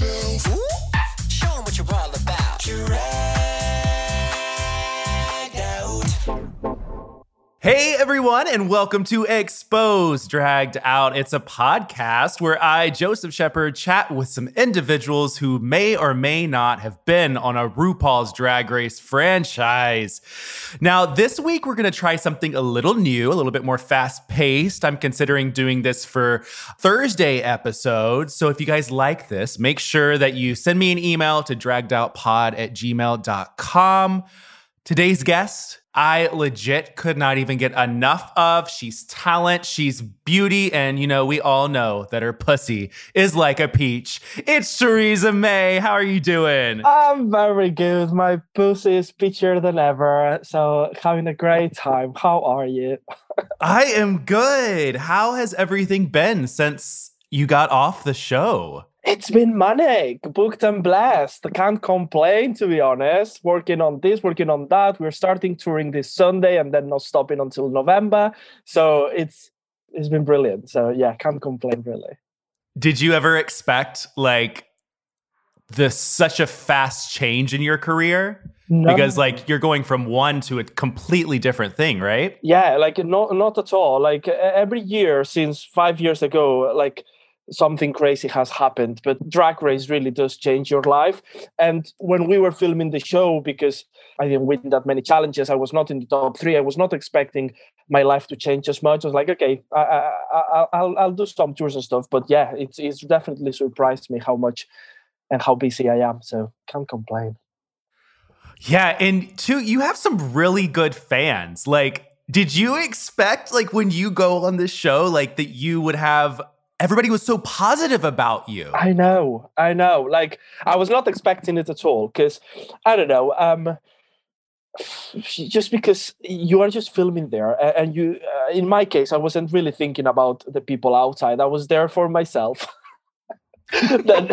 Expose Hey everyone, and welcome to Exposed Dragged Out. It's a podcast where I, Joseph Shepard, chat with some individuals who may or may not have been on a RuPaul's Drag Race franchise. Now, this week we're going to try something a little new, a little bit more fast paced. I'm considering doing this for Thursday episodes. So if you guys like this, make sure that you send me an email to draggedoutpod at gmail.com. Today's guest, I legit could not even get enough of. She's talent, she's beauty, and you know, we all know that her pussy is like a peach. It's Choriza May. How are you doing? I'm very good. My pussy is pitchier than ever. So having a great time. How are you? I am good. How has everything been since you got off the show? It's been manic, booked and blessed. I can't complain to be honest. Working on this, working on that. We're starting touring this Sunday and then not stopping until November. So it's it's been brilliant. So yeah, can't complain really. Did you ever expect like this such a fast change in your career? No. Because like you're going from one to a completely different thing, right? Yeah, like not not at all. Like every year since five years ago, like something crazy has happened. But Drag Race really does change your life. And when we were filming the show, because I didn't win that many challenges, I was not in the top three. I was not expecting my life to change as much. I was like, okay, I, I, I, I'll I'll do some tours and stuff. But yeah, it's it's definitely surprised me how much and how busy I am. So can't complain. Yeah, and two, you have some really good fans. Like, did you expect like when you go on this show, like that you would have everybody was so positive about you? I know, I know. Like I was not expecting it at all because I don't know. Um, just because you are just filming there, and you, uh, in my case, I wasn't really thinking about the people outside. I was there for myself. then,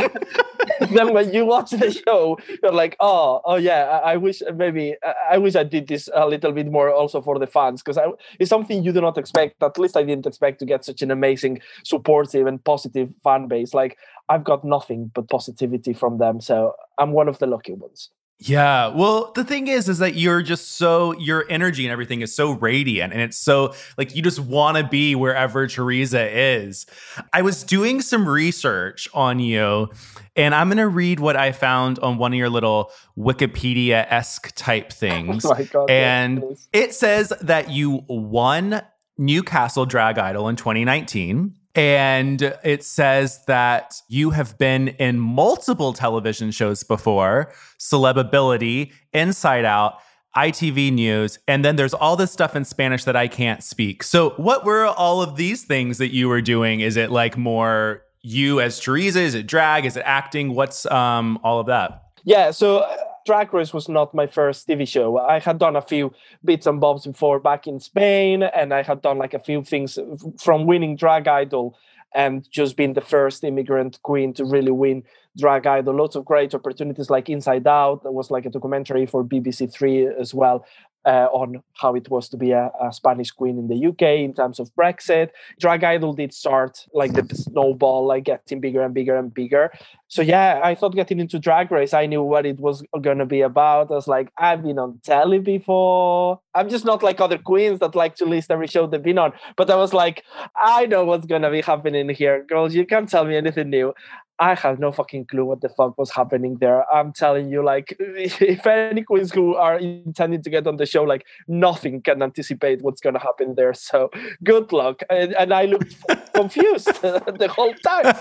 then when you watch the show, you're like, oh, oh yeah, I, I wish maybe I, I wish I did this a little bit more also for the fans because it's something you do not expect. At least I didn't expect to get such an amazing, supportive and positive fan base. Like I've got nothing but positivity from them, so I'm one of the lucky ones. Yeah. Well, the thing is, is that you're just so your energy and everything is so radiant, and it's so like you just want to be wherever Choriza is. I was doing some research on you, and I'm gonna read what I found on one of your little Wikipedia esque type oh things. Oh God, and please. it says that you won Newcastle Drag Idol in 2019. And it says that you have been in multiple television shows before Celebability, Inside Out, ITV News, and then there's all this stuff in Spanish that I can't speak. So, what were all of these things that you were doing? Is it like more you as Choriza? Is it drag? Is it acting? What's um, all of that? Yeah, so Drag Race was not my first TV show. I had done a few bits and bobs before back in Spain, and I had done like a few things from winning Drag Idol and just being the first immigrant queen to really win Drag Idol. Lots of great opportunities like Inside Out. There was like a documentary for BBC Three as well. Uh, on how it was to be a, a Spanish queen in the UK in terms of Brexit. Drag Idol did start like the snowball, like getting bigger and bigger and bigger. So yeah, I thought getting into Drag Race, I knew what it was going to be about. I was like, I've been on telly before. I'm just not like other queens that like to list every show they've been on. But I was like, I know what's going to be happening here, girls. You can't tell me anything new. I have no fucking clue what the fuck was happening there. I'm telling you, like, if any queens who are intending to get on the show, like, nothing can anticipate what's going to happen there. So, good luck. And, and I looked confused the whole time.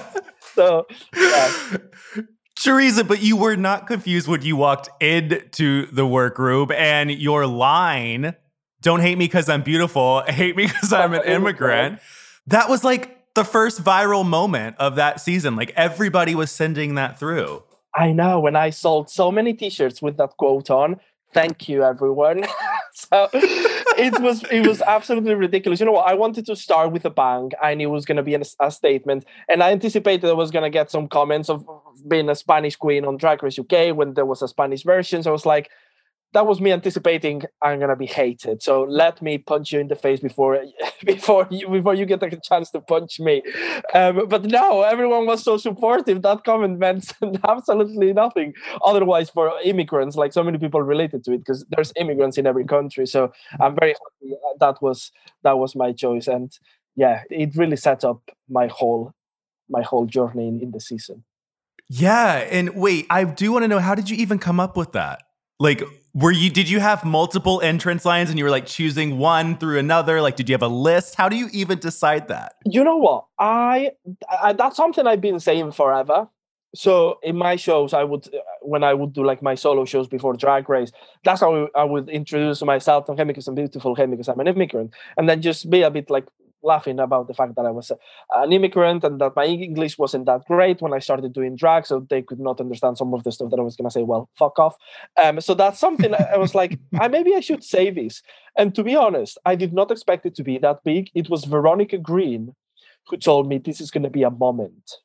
So, yeah. Choriza, but you were not confused when you walked into the workroom and your line, don't hate me because I'm beautiful, hate me because I'm an I'm an immigrant. immigrant. That was like the first viral moment of that season. Like everybody was sending that through. I know when I sold so many t-shirts with that quote on. Thank you, everyone. so it was it was absolutely ridiculous. You know what? I wanted to start with a bang. I knew it was going to be an, a statement, and I anticipated I was going to get some comments of being a Spanish queen on Drag Race UK when there was a Spanish version. So I was like, that was me anticipating I'm gonna be hated. So let me punch you in the face before before you before you get a chance to punch me. Um, but no, everyone was so supportive. That comment meant absolutely nothing. Otherwise, for immigrants, like so many people related to it because there's immigrants in every country. So I'm very happy that was that was my choice, and yeah, it really set up my whole my whole journey in, in the season. Yeah, and wait, I do want to know how did you even come up with that? Like were you did you have multiple entrance lines and you were like choosing one through another? Like did you have a list? How do you even decide that? You know what? I, I that's something i've been saying forever. So in my shows i would uh, when i would do like my solo shows before drag race that's how i would introduce myself i'm because i'm beautiful because i'm an immigrant. And then just be a bit like laughing about the fact that I was an immigrant and that my English wasn't that great when I started doing drag, so they could not understand some of the stuff that I was going to say. Well, fuck off. Um, so that's something I was like, I, maybe I should say this. And to be honest, I did not expect it to be that big. It was Veronica Green who told me this is going to be a moment,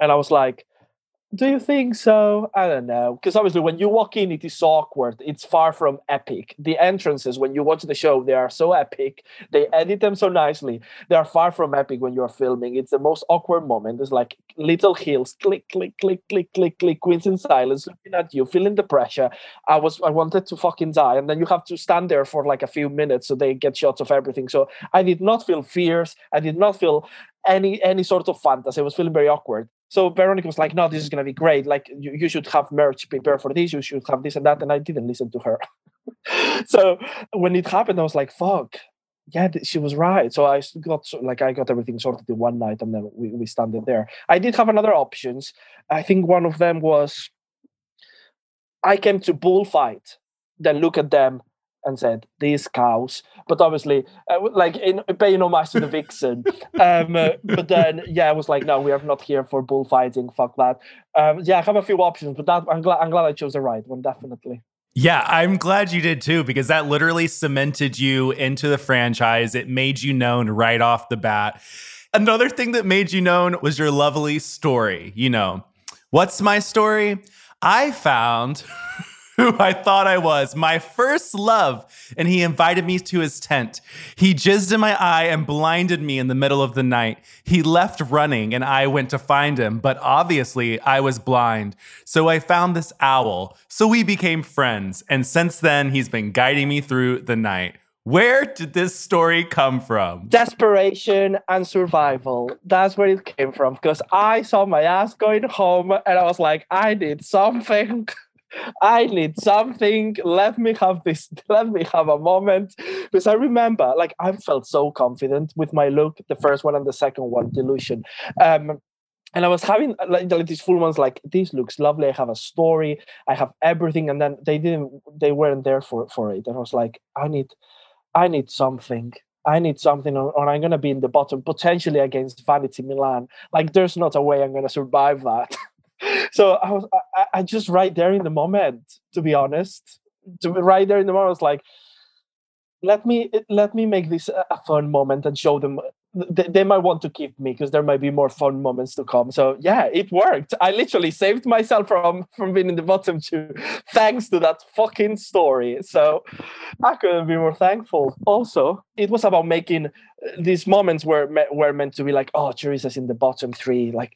and I was like, do you think so? I don't know. Because obviously, when you walk in, it is awkward. It's far from epic. The entrances, when you watch the show, they are so epic. They edit them so nicely. They are far from epic when you're filming. It's the most awkward moment. It's like little heels, click, click, click, click, click, click, queens in silence, looking at you, feeling the pressure. I was, I wanted to fucking die. And then you have to stand there for like a few minutes so they get shots of everything. So I did not feel fears. I did not feel any any sort of fantasy. I was feeling very awkward. So Veronica was like, "No, this is gonna be great. Like you, you should have merch prepared for this. You should have this and that." And I didn't listen to her. so when it happened, I was like, "Fuck." Yeah, she was right. So I got like I got everything sorted in one night, and then we we standed there. I did have another options. I think one of them was I came to bullfight, then look at them and said these cows but obviously uh, like in paying homage to the vixen um, uh, but then yeah i was like no we are not here for bullfighting fuck that um, yeah i have a few options but that i'm glad i'm glad i chose the right one definitely yeah, I'm glad you did too, because that literally cemented you into the franchise. It made you known right off the bat. Another thing that made you known was your lovely story. You know, what's my story? I found who I thought I was, my first love, and he invited me to his tent. He jizzed in my eye and blinded me in the middle of the night. He left running and I went to find him, but obviously I was blind. So I found this owl. So we became friends, and since then he's been guiding me through the night. Where did this story come from? Desperation and survival. That's where it came from. Because I saw my ass going home and I was like, I need something. I need something. Let me have this. Let me have a moment. Because I remember, like, I felt so confident with my look, the first one and the second one, Delusion. Um, and I was having like, like these full ones, like this looks lovely. I have a story, I have everything, and then they didn't, they weren't there for for it. And I was like, I need, I need something. I need something, or, I'm gonna be in the bottom, potentially against Vanity Milan. Like, there's not a way I'm gonna survive that. so I was I, I, just right there in the moment, to be honest, to be right there in the moment, I was like, let me let me make this a fun moment and show them they, they might want to keep me because there might be more fun moments to come. So yeah, it worked. I literally saved myself from from being in the bottom two thanks to that fucking story. So I couldn't be more thankful. Also, it was about making uh, these moments were were meant to be like, oh, Choriza's in the bottom three, like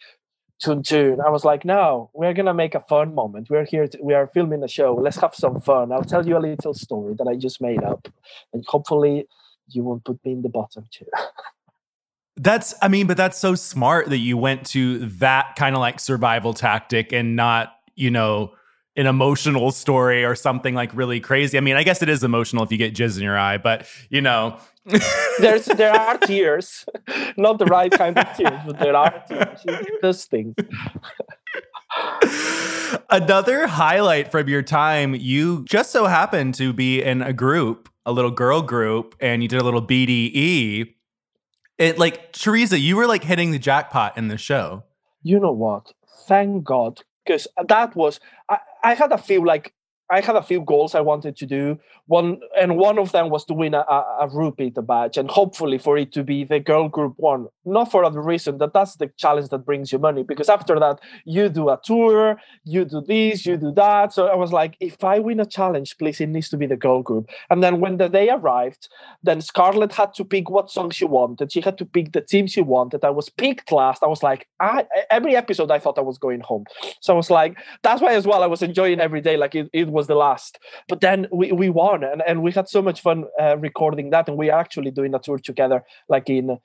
tune. I was like, no, we're gonna make a fun moment. We're here. To, we are filming a show. Let's have some fun. I'll tell you a little story that I just made up, and hopefully, you won't put me in the bottom too. That's, I mean, but that's so smart that you went to that kind of like survival tactic and not, you know, an emotional story or something like really crazy. I mean, I guess it is emotional if you get jizz in your eye, but you know, There's there are tears, not the right kind of tears, but there are tears. This thing. Another highlight from your time, you just so happened to be in a group, a little girl group, and you did a little BDE. It like Choriza, you were like hitting the jackpot in the show. You know what? Thank God, because that was I, I had a feel like I had a few goals I wanted to do. One and one of them was to win a, a, the badge, and hopefully for it to be the girl group one. Not for other reason that that's the challenge that brings you money. Because after that, you do a tour, you do this, you do that. So I was like, if I win a challenge, please, it needs to be the girl group. And then when the day arrived, then Scarlett had to pick what song she wanted. She had to pick the team she wanted. I was picked last. I was like, I every episode I thought I was going home. So I was like, that's why as well I was enjoying every day. Like it, it was the last. But then we, we won and, and we had so much fun uh, recording that. And we are actually doing a tour together like in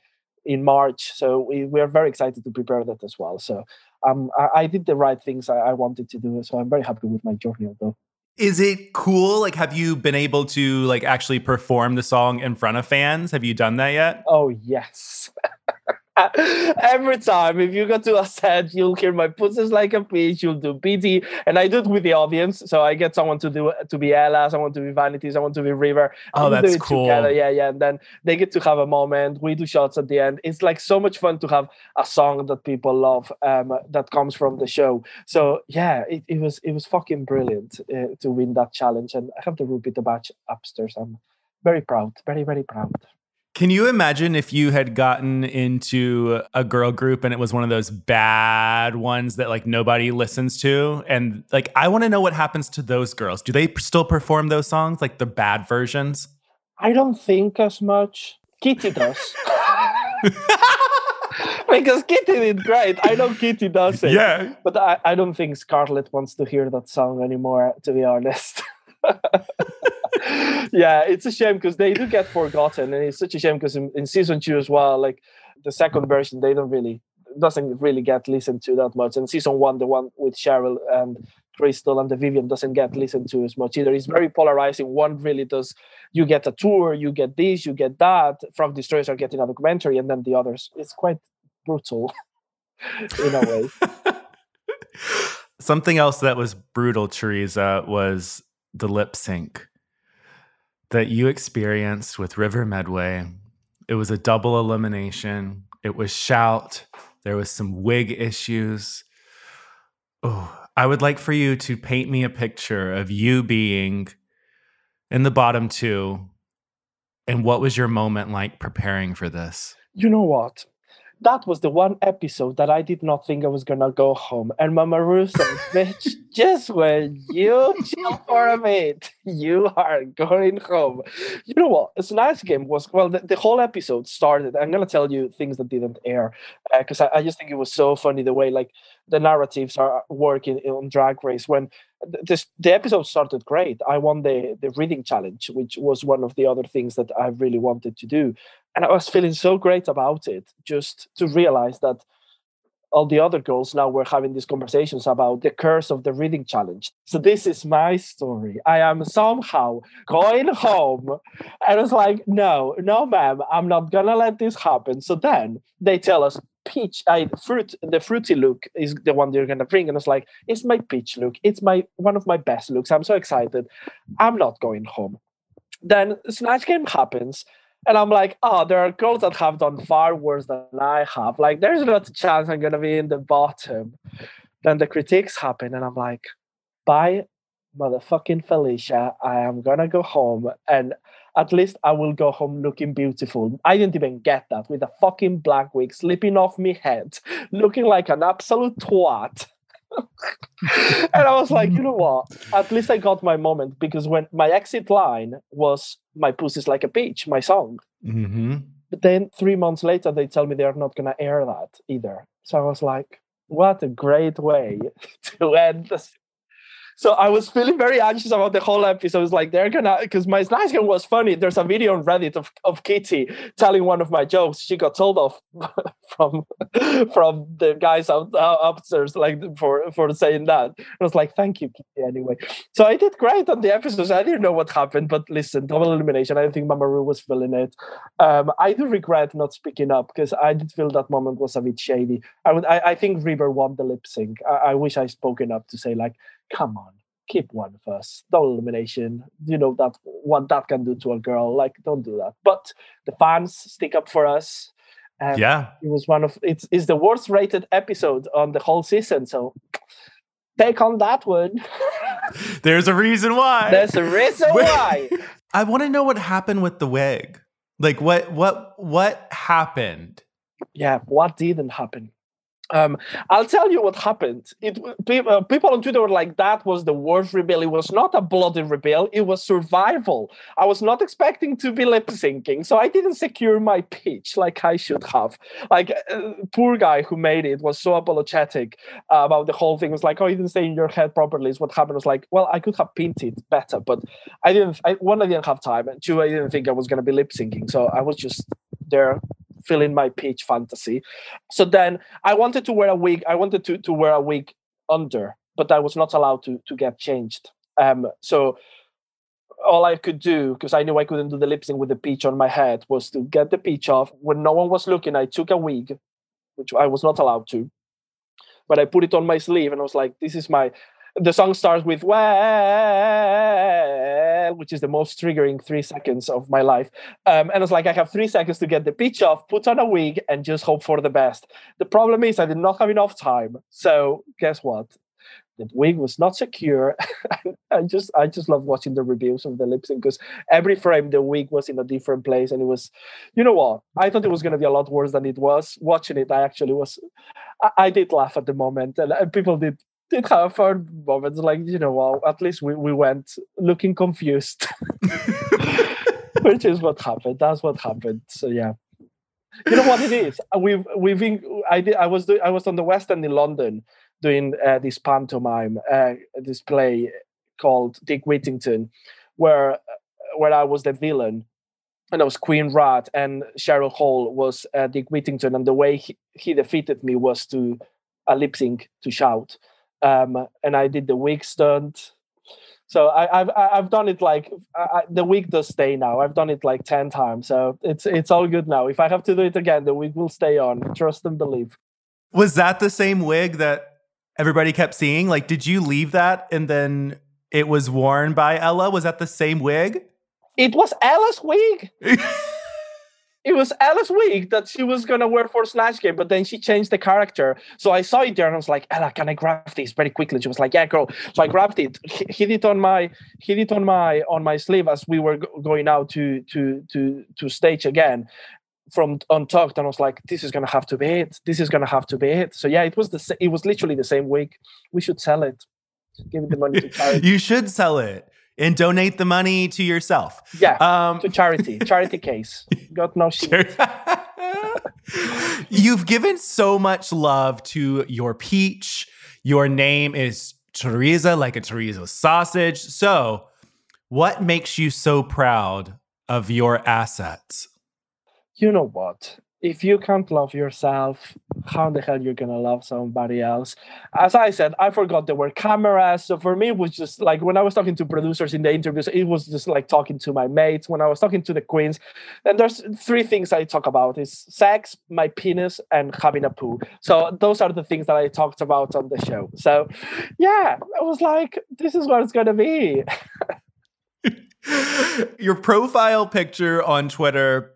in March. So we, we are very excited to prepare that as well. So um, I, I did the right things I, I wanted to do. So I'm very happy with my journey although. Is it cool? Like, have you been able to like actually perform the song in front of fans? Have you done that yet? Oh yes. Every time, if you go to a set, you'll hear my pusses like a peach. You'll do BT, and I do it with the audience. So I get someone to do to be Ella, someone to be Vanity, someone to be River. Oh, and we do that's it cool. Together. Yeah, yeah. And then they get to have a moment. We do shots at the end. It's like so much fun to have a song that people love um, that comes from the show. So yeah, it, it was it was fucking brilliant uh, to win that challenge, and I have the Rupee the badge upstairs. I'm very proud, very very proud. Can you imagine if you had gotten into a girl group and it was one of those bad ones that like nobody listens to? And like, I want to know what happens to those girls. Do they still perform those songs, like the bad versions? I don't think as much. Kitty does. because Kitty did great. I know Kitty does it. Yeah. But I, I don't think Scarlett wants to hear that song anymore, to be honest. yeah, it's a shame because they do get forgotten, and it's such a shame because in, in season two as well, like the second version, they don't really doesn't really get listened to that much. And season one, the one with Cheryl and Crystal and the Vivienne doesn't get listened to as much either. It's very polarizing. One really does. You get a tour, you get this, you get that. Frock Destroyers are getting a documentary, and then the others. It's quite brutal in a way. Something else that was brutal, Choriza, was the lip sync that you experienced with River Medway. It was a double elimination. It was shout. There was some wig issues. Oh, I would like for you to paint me a picture of you being in the bottom two. And what was your moment like preparing for this? you know what? That was the one episode that I did not think I was gonna go home. And Mama said, bitch, just when you chill for a bit, you are going home. You know what? It's a nice game was well, the, the whole episode started. I'm gonna tell you things that didn't air uh, because I, I just think it was so funny the way like the narratives are working on Drag Race when this the episode started great. I won the the reading challenge, which was one of the other things that I really wanted to do, and I was feeling so great about it. Just to realize that all the other girls now were having these conversations about the curse of the reading challenge. So this is my story. I am somehow going home, and it's like, no, no, ma'am, I'm not gonna let this happen. So then they tell us peach I fruit the fruity look is the one they're gonna bring. And it's like, it's my peach look. It's my one of my best looks. I'm so excited. I'm not going home. Then Snatch Game happens. And I'm like, oh, there are girls that have done far worse than I have. Like, there's not a chance I'm gonna be in the bottom. Then the critiques happen, and I'm like, bye, motherfucking Felicia. I am gonna go home, and at least I will go home looking beautiful. I didn't even get that with a fucking black wig slipping off me head, looking like an absolute twat. and I was like, you know what? At least I got my moment because when my exit line was "My pussy's like a peach," my song. Mm-hmm. But then three months later, they tell me they are not going to air that either. So I was like, what a great way to end this. So I was feeling very anxious about the whole episode. It's like they're gonna because my snatch game was funny. There's a video on Reddit of, of Kitty telling one of my jokes. She got told off from from the guys out, uh, upstairs like for for saying that. I was like, thank you, Kitty. Anyway, so I did great on the episodes. I didn't know what happened, but listen, double elimination. I think Mama Ru was feeling it. Um, I do regret not speaking up because I did feel that moment was a bit shady. I would. I, I think River won the lip sync. I, I wish I spoken up to say like come on, keep one first. Don't elimination. You know that what that can do to a girl. Like, don't do that. But the fans stick up for us. And Yeah. it was one of it's it's the worst rated episode on the whole season. So take on that one. There's a reason why. There's a reason why. I want to know what happened with the wig. Like what what what happened? yeah, what didn't happen? Um, I'll tell you what happened. It uh, people on Twitter were like, "That was the worst reveal." It was not a bloody reveal; it was survival. I was not expecting to be lip syncing, so I didn't secure my pitch like I should have. Like, uh, poor guy who made it was so apologetic uh, about the whole thing. It was like, "Oh, you didn't stay in your head properly." Is what happened. I was like, "Well, I could have painted better, but I didn't. I, one, I didn't have time, and two, I didn't think I was going to be lip syncing, so I was just there." Filling my peach fantasy so then I wanted to wear a wig. I wanted to, to wear a wig under, but I was not allowed to to get changed. Um, so all I could do, because I knew I couldn't do the lip sync with the peach on my head, was to get the peach off. When no one was looking, I took a wig, which I was not allowed to, but I put it on my sleeve and I was like, this is my. The song starts with well, which is the most triggering three seconds of my life. Um, and I was like, I have three seconds to get the pitch off, put on a wig, and just hope for the best. The problem is I did not have enough time. So guess what? The wig was not secure. I just I just love watching the reviews of the lip sync because every frame the wig was in a different place and it was you know what? I thought it was gonna be a lot worse than it was. Watching it, I actually was I, I did laugh at the moment and, and people did did have fun moments like you know well at least we, we went looking confused which is what happened. That's what happened. So yeah. You know what it is? Uh, we've we've been, i did i was doing i was on the west end in london doing uh, this pantomime uh, this play called dick whittington where where i was the villain and I was Queen Rat, and Cheryl Hole was uh, Dick Whittington, and the way he, he defeated me was to a lip sync to shout, um, and I did the wig stunt. So I, I've I- I've done it like I, the wig does stay now. I've done it like ten times, so it's it's all good now. If I have to do it again, the wig will stay on. Trust and believe. Was that the same wig that everybody kept seeing? Like, did you leave that and then it was worn by Ella? Was that the same wig? It was Ella's wig. it was Ella's wig that she was gonna wear for Snatch Game, but then she changed the character. So I saw it there and I was like, Ella, can I grab this very quickly? She was like, Yeah, girl. So I grabbed it, hid it on my hid it on my on my sleeve as we were going out to to to to stage again from Untucked, and I was like, This is gonna have to be it. This is gonna have to be it. So yeah, it was the it was literally the same wig. We should sell it. Give it the money to charity. you should sell it and donate the money to yourself. yeah, Um, to charity. Charity case. Got no shit. You've given so much love to your peach. Your name is Choriza, like a chorizo sausage. So, what makes you so proud of your assets? you know what? If you can't love yourself, how the hell you're gonna love somebody else? As I said, I forgot there were cameras. So for me, it was just like when I was talking to producers in the interviews, it was just like talking to my mates. When I was talking to the queens, and there's three things I talk about: is sex, my penis, and having a poo. So those are the things that I talked about on the show. So yeah, I was like, this is what it's gonna be. your profile picture on Twitter,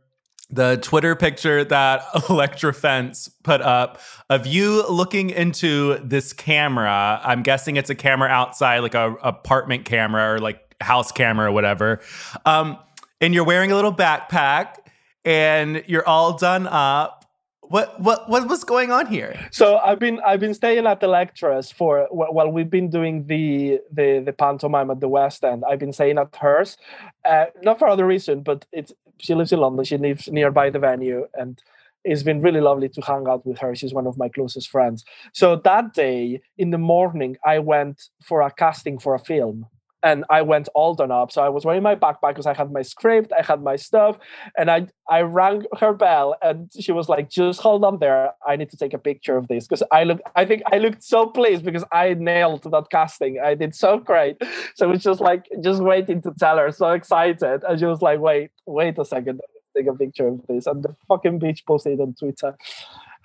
the Twitter picture that Elektra Fence put up of you looking into this camera. I'm guessing it's a camera outside, like a apartment camera or like house camera or whatever. Um, and you're wearing a little backpack and you're all done up. What what what was going on here? So I've been I've been staying at Elektra's for wh- while we've been doing the the the pantomime at the West End. I've been staying at hers, uh, not for other reason, but it's she lives in London. She lives nearby the venue, and it's been really lovely to hang out with her. She's one of my closest friends. So that day in the morning, I went for a casting for a film. And I went all done up. So I was wearing my backpack because I had my script, I had my stuff, and I I rang her bell, and she was like, "Just hold on there. I need to take a picture of this because I look. I think I looked so pleased because I nailed that casting. I did so great. So it's just like just waiting to tell her. So excited, and she was like, "Wait, wait a second, take a picture of this." And the fucking bitch posted on Twitter.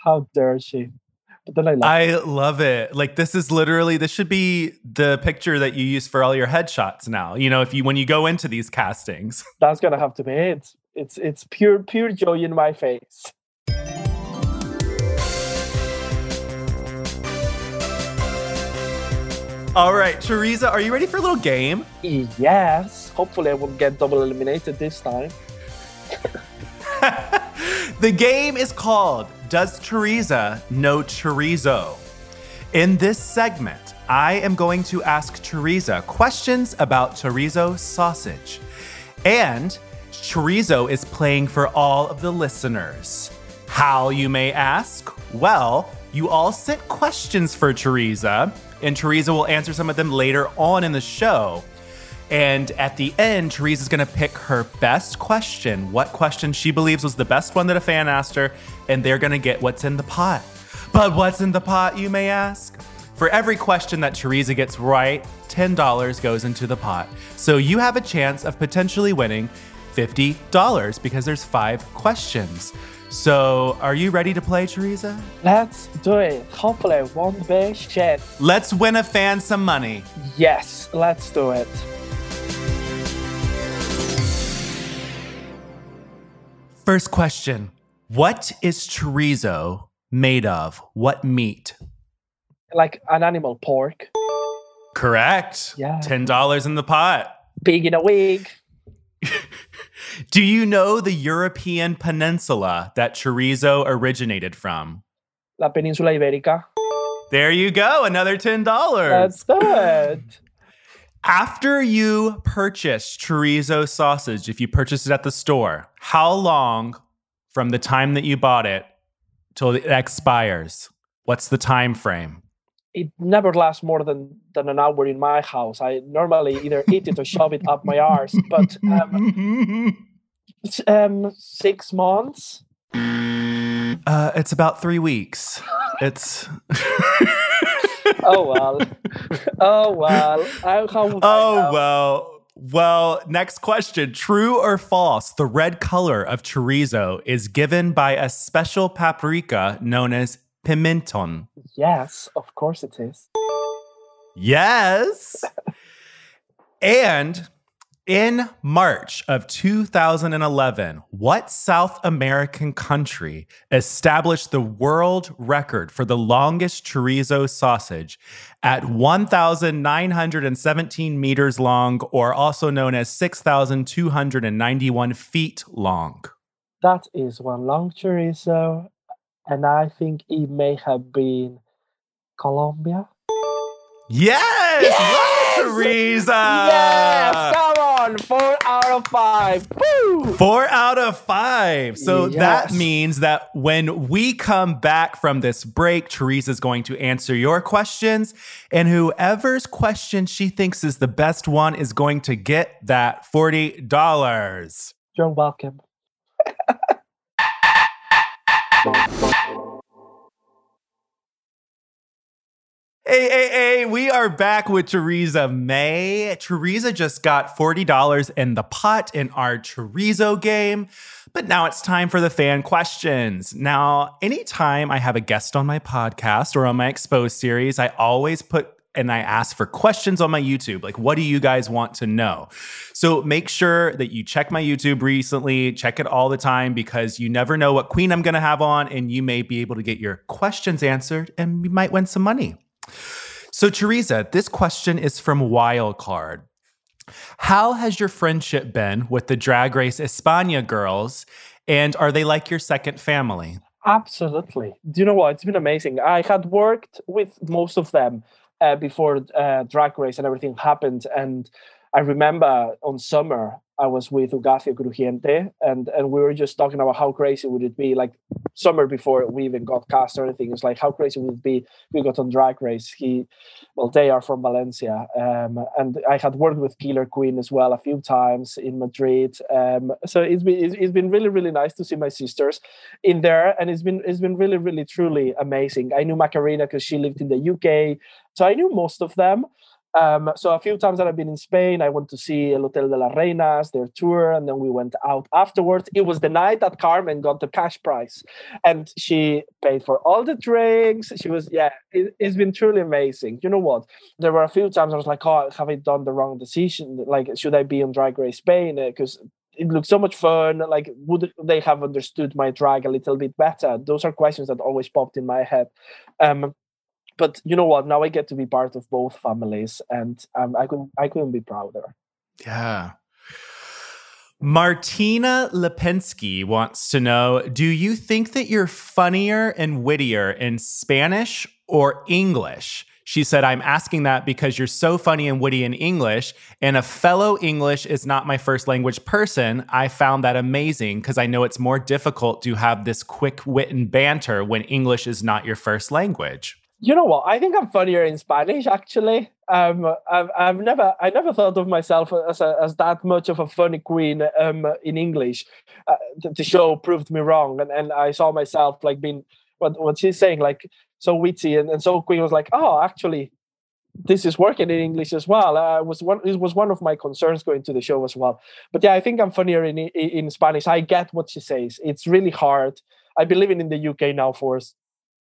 How dare she? but then I. I love it. Like this is literally this should be the picture that you use for all your headshots now. You know, if you when you go into these castings. That's gonna have to be it. It's it's pure pure joy in my face. All right, Choriza, are you ready for a little game? Yes. Hopefully, I won't get double eliminated this time. the game is called does Choriza Know Chorizo? In this segment, I am going to ask Choriza questions about chorizo sausage. And Choriza is playing for all of the listeners. How, you may ask? Well, you all sent questions for Choriza, and Choriza will answer some of them later on in the show. And at the end, Choriza's gonna pick her best question, what question she believes was the best one that a fan asked her, and they're gonna get what's in the pot. But what's in the pot, you may ask? For every question that Choriza gets right, $10 goes into the pot. So you have a chance of potentially winning $50 because there's five questions. So are you ready to play, Choriza? Let's do it. Hopefully, won't be shit. Let's win a fan some money. Yes, let's do it. First question What is chorizo made of? What meat? Like an animal pork, Correct. Yeah. $10 in the pot. pig in a wig. Do you know the European peninsula that chorizo originated from? La península ibérica. There you go, another $10. Let's do it. After you purchase chorizo sausage, if you purchase it at the store, how long from the time that you bought it till it expires? What's the time frame? It never lasts more than, than an hour in my house. I normally either eat it or shove it up my arse. But um, um, six months. Uh, it's about three weeks. It's Oh well. oh well. I, how oh well. Well, next question. True or false? The red color of chorizo is given by a special paprika known as pimenton. Yes, of course it is. Yes. and in March of 2011, what South American country established the world record for the longest chorizo sausage at 1,917 meters long, or also known as 6,291 feet long? That is one long chorizo, and I think it may have been Colombia. Yes! Yes! Love Choriza! yes, come on, four out of five. Woo! Four out of five. So that means that when we come back from this break, Choriza's going to answer your questions, and whoever's question she thinks is the best one is going to get that $40. You're welcome. Hey, hey, hey, we are back with Choriza May. Choriza just got $40 in the pot in our chorizo game, but now it's time for the fan questions. Now, anytime I have a guest on my podcast or on my exposed series, I always put and I ask for questions on my YouTube. Like, what do you guys want to know? So make sure that you check my YouTube recently, check it all the time because you never know what queen I'm going to have on, and you may be able to get your questions answered and you might win some money. So, Choriza, this question is from Wildcard. How has your friendship been with the Drag Race España girls? And are they like your second family? Absolutely. Do you know what? It's been amazing. I had worked with most of them uh, before uh, Drag Race and everything happened. And I remember on summer, I was with Hugáceo Crujiente, and, and we were just talking about how crazy would it be, like summer before we even got cast or anything. It's like, how crazy would it be we got on Drag Race? He, well, they are from Valencia. Um, and I had worked with Killer Queen as well a few times in Madrid. Um, so it's been, it's, it's been really, really nice to see my sisters in there. And it's been, it's been really, really, truly amazing. I knew Macarena because she lived in the UK. So I knew most of them. Um, so a few times that I've been in Spain, I went to see El Hotel de las Reinas, their tour, and then we went out afterwards. It was the night that Carmen got the cash prize, and she paid for all the drinks. She was, yeah, it, it's been truly amazing. You know what? There were a few times I was like, oh, have I done the wrong decision? Like, should I be on Drag Race Spain? Because it looked so much fun. Like, would they have understood my drag a little bit better? Those are questions that always popped in my head. Um, but you know what? Now I get to be part of both families, and um, I couldn't I couldn't be prouder. Yeah. Martina Lipinski wants to know Do you think that you're funnier and wittier in Spanish or English? She said, I'm asking that because you're so funny and witty in English, and a fellow English is not my first language person. I found that amazing because I know it's more difficult to have this quick wit and banter when English is not your first language. You know what? I think I'm funnier in Spanish. Actually, um, I've, I've never I never thought of myself as a, as that much of a funny queen um, in English. Uh, the, the show proved me wrong, and, and I saw myself like being what what she's saying like so witty and, and so queen was like oh actually this is working in English as well. Uh, was one it was one of my concerns going to the show as well. But yeah, I think I'm funnier in in Spanish. I get what she says. It's really hard. I've been living in the UK now for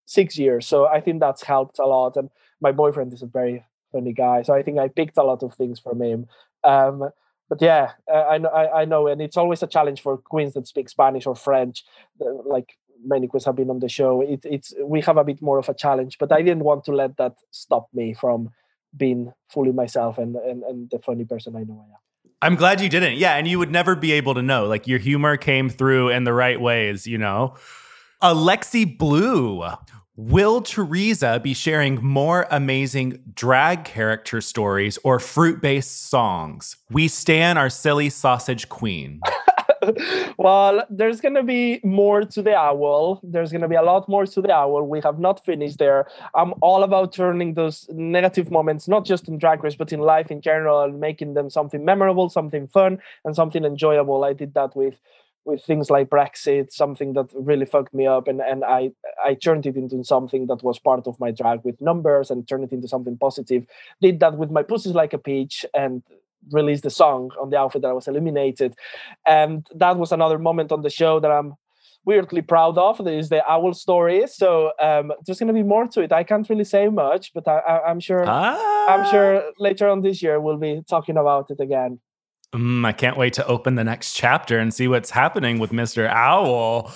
six years, so I think that's helped a lot. And my boyfriend is a very funny guy, so I think I picked a lot of things from him. Um, but yeah, uh, I know, I, I know, and it's always a challenge for queens that speak Spanish or French. Like many queens have been on the show, it, it's we have a bit more of a challenge. But I didn't want to let that stop me from being fully myself and, and, and the funny person I know I am. I'm glad you didn't. Yeah, and you would never be able to know. Like your humor came through in the right ways, you know. Alexi Blue. Will Choriza be sharing more amazing drag character stories or fruit based songs? We stand our silly sausage queen. well, there's going to be more to the owl. There's going to be a lot more to the owl. We have not finished there. I'm all about turning those negative moments, not just in Drag Race, but in life in general, and making them something memorable, something fun, and something enjoyable. I did that with with things like Brexit, something that really fucked me up, and and I I turned it into something that was part of my drag with numbers and turned it into something positive. Did that with my pussies like a peach and released the song on the outfit that I was eliminated. And that was another moment on the show that I'm weirdly proud of. There is the owl story. So um, there's going to be more to it. I can't really say much, but I, am sure. Ah. I'm sure later on this year we'll be talking about it again. Mm, I can't wait to open the next chapter and see what's happening with Mr. Owl.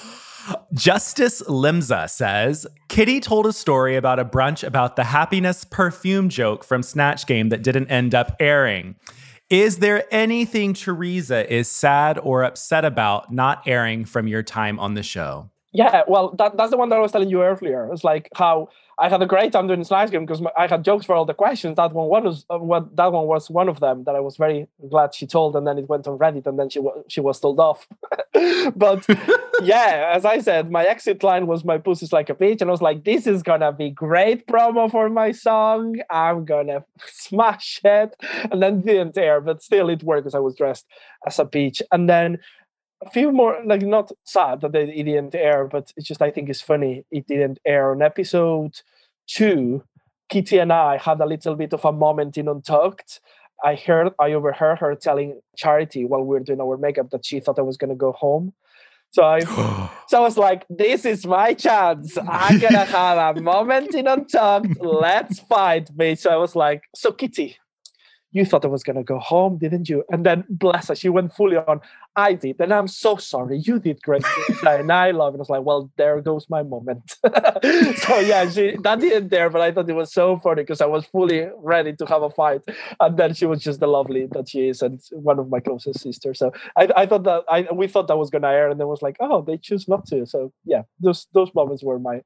Justice Limza says Kitty told a story about a brunch about the happiness perfume joke from Snatch Game that didn't end up airing. Is there anything Choriza is sad or upset about not airing from your time on the show? Yeah, well, that, that's the one that I was telling you earlier. It's like how I had a great time doing Snatch Game because I had jokes for all the questions. That one was uh, what that one was one of them that I was very glad she told, and then it went on Reddit, and then she was she was told off. but yeah, as I said, my exit line was "My pussy's like a peach," and I was like, "This is gonna be great promo for my song. I'm gonna smash it." And then didn't air, but still it worked because I was dressed as a peach. And then a few more like not sad that it didn't air, but it's just I think it's funny it didn't air on episode two. Kitty and I had a little bit of a moment in Untucked. I heard I overheard her telling Charity while we were doing our makeup that she thought I was gonna go home. So I so I was like, this is my chance. I'm gonna have a moment in Untucked. Let's fight, me. So I was like, so Kitty, you thought I was going to go home, didn't you? And then, bless her, she went fully on, I did. And I'm so sorry. You did great. and I love it. I was like, well, there goes my moment. so, yeah, she that didn't there, but I thought it was so funny because I was fully ready to have a fight. And then she was just the lovely that she is and one of my closest sisters. So I, I thought that, I we thought that was going to air. And then was like, oh, they choose not to. So, yeah, those, those moments were my,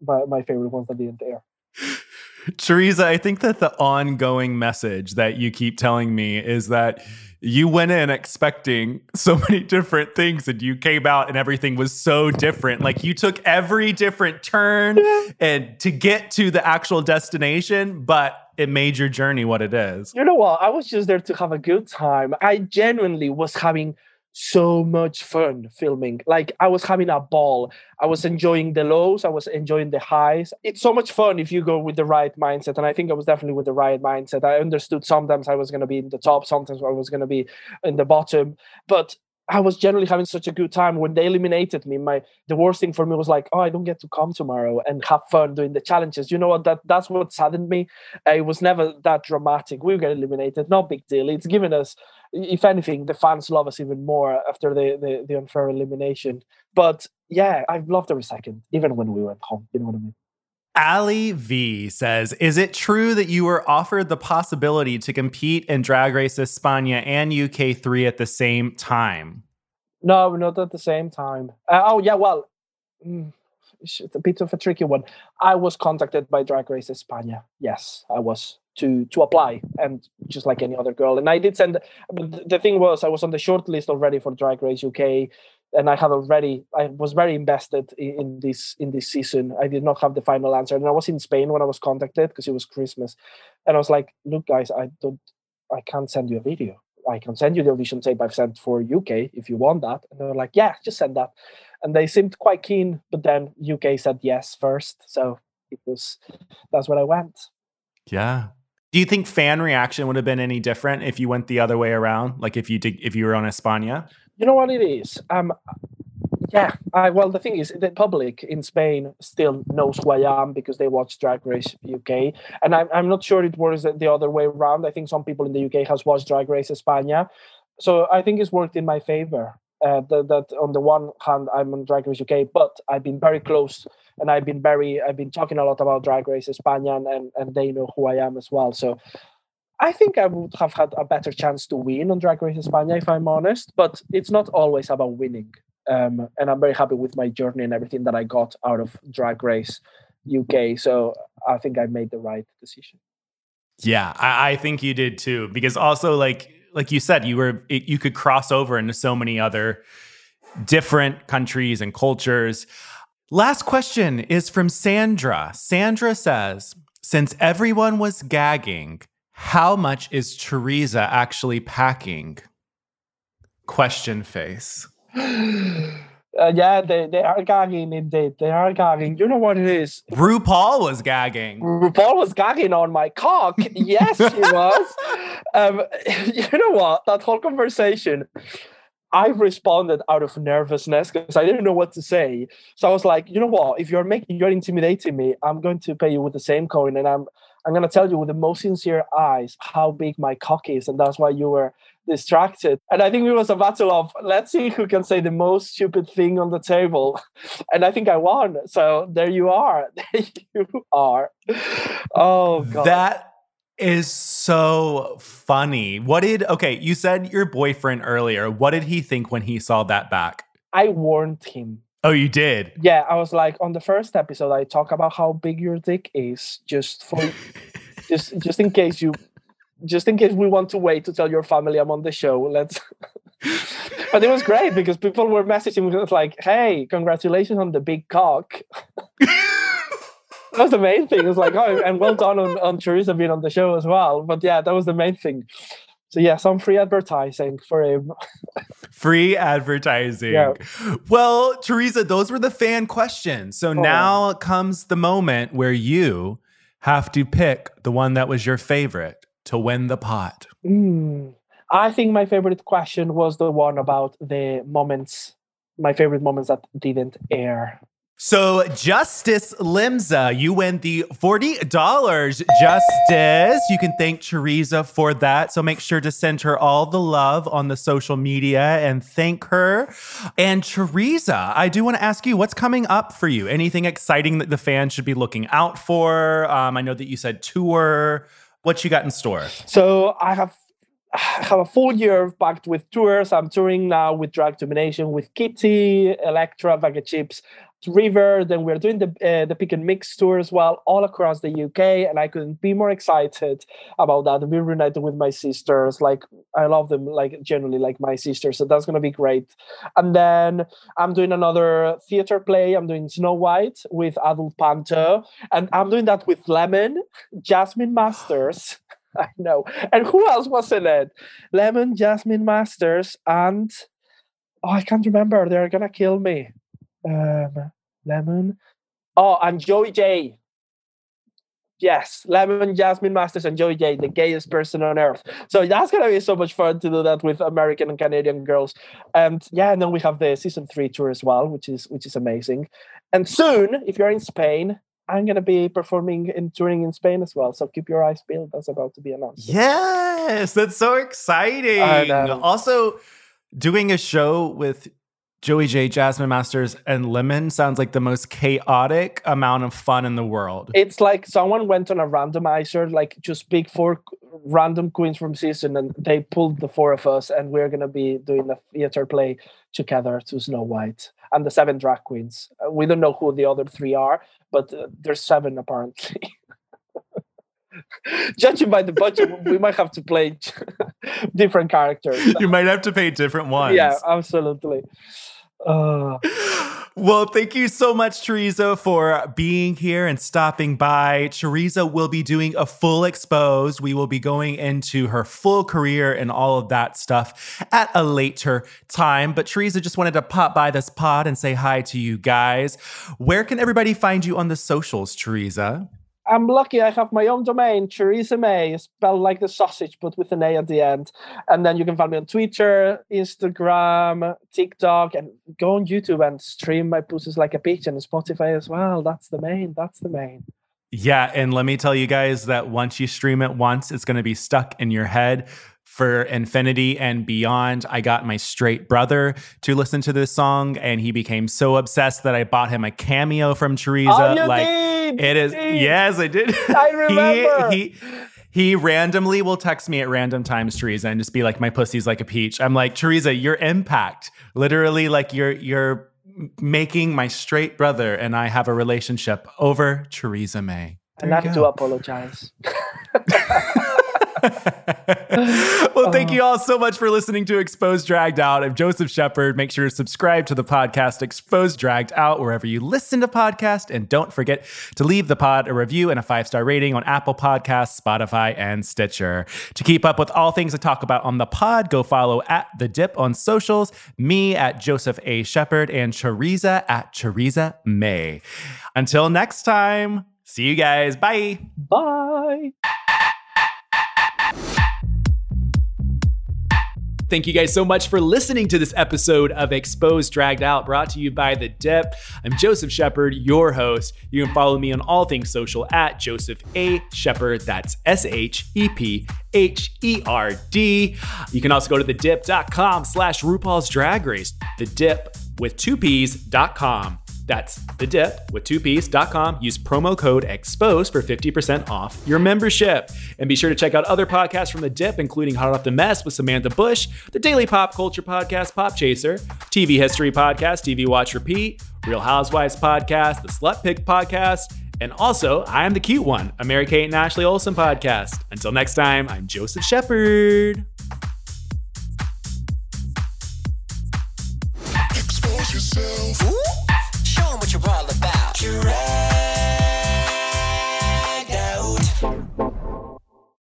my, my favorite ones that didn't air. Choriza, I think that the ongoing message that you keep telling me is that you went in expecting so many different things and you came out and everything was so different. Like you took every different turn and to get to the actual destination, but it made your journey what it is. You know what? I was just there to have a good time. I genuinely was having so much fun filming. Like I was having a ball. I was enjoying the lows. I was enjoying the highs. It's so much fun if you go with the right mindset. And I think I was definitely with the right mindset. I understood sometimes I was going to be in the top, sometimes I was going to be in the bottom. But I was generally having such a good time when they eliminated me. My the worst thing for me was like, oh, I don't get to come tomorrow and have fun doing the challenges. You know what? That that's what saddened me. It was never that dramatic. We get eliminated, no big deal. It's given us, if anything, the fans love us even more after the the, the unfair elimination. But yeah, I've loved every second, even when we went home. You know what I mean? Ali V says, Is it true that you were offered the possibility to compete in Drag Race España and UK3 at the same time? No, not at the same time. Uh, oh yeah, well, mm, it's a bit of a tricky one. I was contacted by Drag Race España. Yes, I was to to apply, and just like any other girl, and I did send. But the thing was, I was on the short list already for Drag Race UK, and I had already. I was very invested in, in this in this season. I did not have the final answer, and I was in Spain when I was contacted because it was Christmas, and I was like, "Look, guys, I don't, I can't send you a video." I can send you the audition tape I've sent for UK if you want that. And they were like, yeah, just send that. And they seemed quite keen, but then UK said yes first. So it was, that's where I went. Yeah. Do you think fan reaction would have been any different if you went the other way around? Like if you did, if you were on España? You know what it is? Um, yeah. I, well, the thing is, the public in Spain still knows who I am because they watch Drag Race UK, and I'm I'm not sure it works the other way around. I think some people in the UK has watched Drag Race España, so I think it's worked in my favor. Uh, that, that on the one hand, I'm on Drag Race UK, but I've been very close, and I've been very I've been talking a lot about Drag Race España, and and, and they know who I am as well. So. I think I would have had a better chance to win on Drag Race España if I'm honest, but it's not always about winning um, and I'm very happy with my journey and everything that I got out of Drag Race UK. So I think I made the right decision. Yeah, I, I think you did too. Because also, like like you said, you were you could cross over into so many other different countries and cultures. Last question is from Sandra. Sandra says, since everyone was gagging, how much is Choriza actually packing? Question face. Uh, yeah, they, they are gagging indeed. They are gagging. You know what it is? RuPaul was gagging. RuPaul was gagging on my cock. Yes, she was. Um, you know what? That whole conversation, I responded out of nervousness because I didn't know what to say. So I was like, you know what? If you're making, you're intimidating me. I'm going to pay you with the same coin, and I'm I'm going to tell you with the most sincere eyes how big my cock is, and that's why you were distracted. And I think it was a battle of let's see who can say the most stupid thing on the table. And I think I won. So there you are. There you are. Oh god. That is so funny. What did okay, you said your boyfriend earlier. What did he think when he saw that back? I warned him. Oh, you did? Yeah, I was like on the first episode I talk about how big your dick is just for just just in case you just in case we want to wait to tell your family I'm on the show, let's. but it was great because people were messaging me like, "Hey, congratulations on the big cock." that was the main thing. It was like, "Oh, and well done on, on Choriza being on the show as well." But yeah, that was the main thing. So yeah, some free advertising for him. Free advertising. Yeah. Well, Choriza, those were the fan questions. So now comes the moment where you have to pick the one that was your favorite to win the pot. Mm. I think my favorite question was the one about the moments, my favorite moments that didn't air. So, Justice Limza, you win the $40. Justice, you can thank Choriza for that. So, make sure to send her all the love on the social media and thank her. And, Choriza, I do want to ask you what's coming up for you? Anything exciting that the fans should be looking out for? Um, I know that you said tour. What you got in store? So I have I have a full year packed with tours. I'm touring now with Drag Domination, with Kitty, Elektra, of Chips, River. Then we're doing the uh, the pick and mix tour as well, all across the UK. And I couldn't be more excited about that. We're reunited with my sisters. Like I love them, like generally like my sisters. So that's gonna be great. And then I'm doing another theater play. I'm doing Snow White with Adult Panto, and I'm doing that with Lemon, Jasmine Masters. I know. And who else was in it? Lemon, Jasmine Masters, and oh, I can't remember. They're gonna kill me. Um, Lemon. Oh, and Joey Jay. Yes, Lemon, Jasmine Masters, and Joey Jay, the gayest person on earth. So that's gonna be so much fun to do that with American and Canadian girls. And yeah, and then we have the season three tour as well, which is which is amazing. And soon, if you're in Spain, I'm gonna be performing and touring in Spain as well. So keep your eyes peeled. That's about to be announced. Yes, that's so exciting. I know. Also, doing a show with Joey Jay, Jasmine Masters, and Lemon sounds like the most chaotic amount of fun in the world. It's like someone went on a randomizer, like just pick four random queens from season, and they pulled the four of us, and we're gonna be doing a theater play together to Snow White and the seven drag queens. Uh, we don't know who the other three are, but uh, there's seven apparently. Judging by the budget, we might have to play different characters. you might have to pay different ones. Yeah, absolutely. Uh, well, thank you so much, Choriza, for being here and stopping by. Choriza will be doing a full expose. We will be going into her full career and all of that stuff at a later time. But Choriza just wanted to pop by this pod and say hi to you guys. Where can everybody find you on the socials, Choriza? I'm lucky I have my own domain, Choriza May, spelled like the sausage, but with an A at the end. And then you can find me on Twitter, Instagram, TikTok, and go on YouTube and stream my Pussies Like a Peach and Spotify as well. That's the main. That's the main. Yeah. And let me tell you guys that once you stream it once, it's going to be stuck in your head for infinity and beyond. I got my straight brother to listen to this song, and he became so obsessed that I bought him a cameo from Choriza. Oh, like did? it is, Did. yes, I did. I remember. he, he he randomly will text me at random times, Choriza, and just be like, "My pussy's like a peach." I'm like, Choriza, your impact, literally, like you're you're making my straight brother and I have a relationship over Choriza May. And I have to apologize. well, thank you all so much for listening to Exposed Dragged Out. I'm Joseph Shepherd. Make sure to subscribe to the podcast Exposed Dragged Out wherever you listen to podcasts. And don't forget to leave the pod a review and a five star rating on Apple Podcasts, Spotify, and Stitcher. To keep up with all things I talk about on the pod, go follow at The Dip on socials, me at Joseph A. Shepherd, and Choriza at Choriza May. Until next time, see you guys. Bye. Bye. Thank you guys so much for listening to this episode of Exposed Dragged Out, brought to you by The Dip. I'm Joseph Shepherd, your host. You can follow me on all things social at Joseph A. Shepherd. That's S H E P H E R D. You can also go to thedip.com slash RuPaul's Drag Race. The Dip with two P's.com. That's the dip with two P's.com. Use promo code EXPOSE for 50% off your membership. And be sure to check out other podcasts from the dip, including Hot Off the Mess with Samantha Bush, the Daily Pop Culture Podcast, Pop Chaser, TV History Podcast, TV Watch Repeat, Real Housewives Podcast, the Slut Pig Podcast, and also I Am the Cute One, a Mary Kate and Ashley Olsen podcast. Until next time, I'm Joseph Shepherd. Expose yourself. Ooh you're all about. You're.